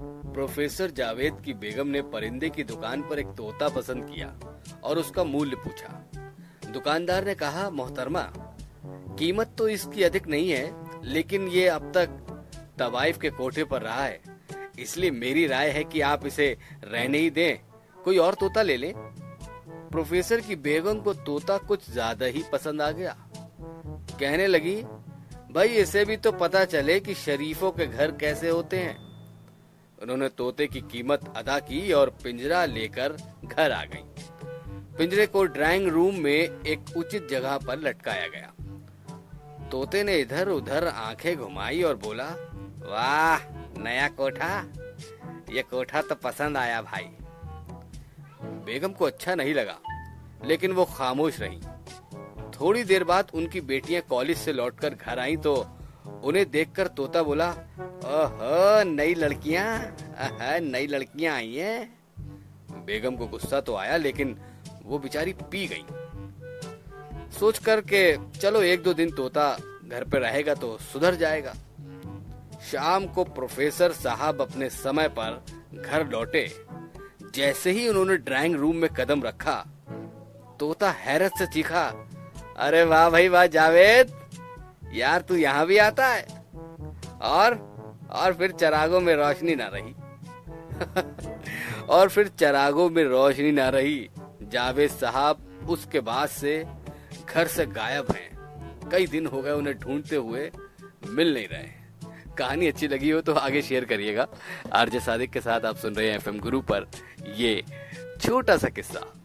Professor Javed की बेगम ने परिंदे की दुकान पर एक तोता पसंद किया और उसका मूल्य पूछा। दुकानदार ने कहा, मोहतरमा, कीमत तो इसकी अधिक नहीं है, लेकिन ये अब तक तवाइफ के कोठे पर रहा है। इसलिए मेरी राय है कि आप इसे रहने ही दें। कोई और तोता ले लें? प्रोफेसर की बेगम को तोता कुछ ज़्यादा ही पसंद आ गया। कहने लगी, भाई, इसे भी तो पता चले कि शरीफों के घर कैसे होते हैं। उन्होंने तोते की कीमत अदा की और पिंजरा लेकर घर आ गई। पिंजरे को ड्राइंग रूम में एक उचित जगह पर लटकाया गया। तोते ने इधर उधर आँखें घुमाई और बोला, वाह, नया कोठा? ये कोठा तो पसंद आया भाई। बेगम को अच्छा नहीं लगा, लेकिन वो खामोश रही। थोड़ी देर बाद उनकी बेटियाँ कॉलेज से लौटकर घर आई तो उन्हें देखकर तोता बोला, ओहो, नई लड़कियाँ नई लड़कियाँ आई हैं। बेगम को गुस्सा तो आया, लेकिन वो बेचारी पी गई। सोच कर के, चलो, एक दो दिन तोता घर पे रहेगा तो सुधर जाएगा। शाम को प्रोफेसर साहब अपने समय पर घर लौटे। जैसे ही उन्होंने ड्राइंग रूम में कदम रखा, तोता हैरत से चीखा, अरे वाह भाई, वाह, जावेद! यार तू यहाँ भी आता है। और और फिर चरागों में रोशनी ना रही। और फिर चरागों में रोशनी ना रही। जावेद साहब उसके बाद से घर से गायब हैं। कई दिन हो गए उन्हें ढूंढते हुए मिल नहीं रहे। कहानी अच्छी लगी हो तो आगे शेयर करिएगा। आरजे सादिक के साथ आप सुन रहे हैं एफएम गुरु पर ये छोटा सा किस्सा।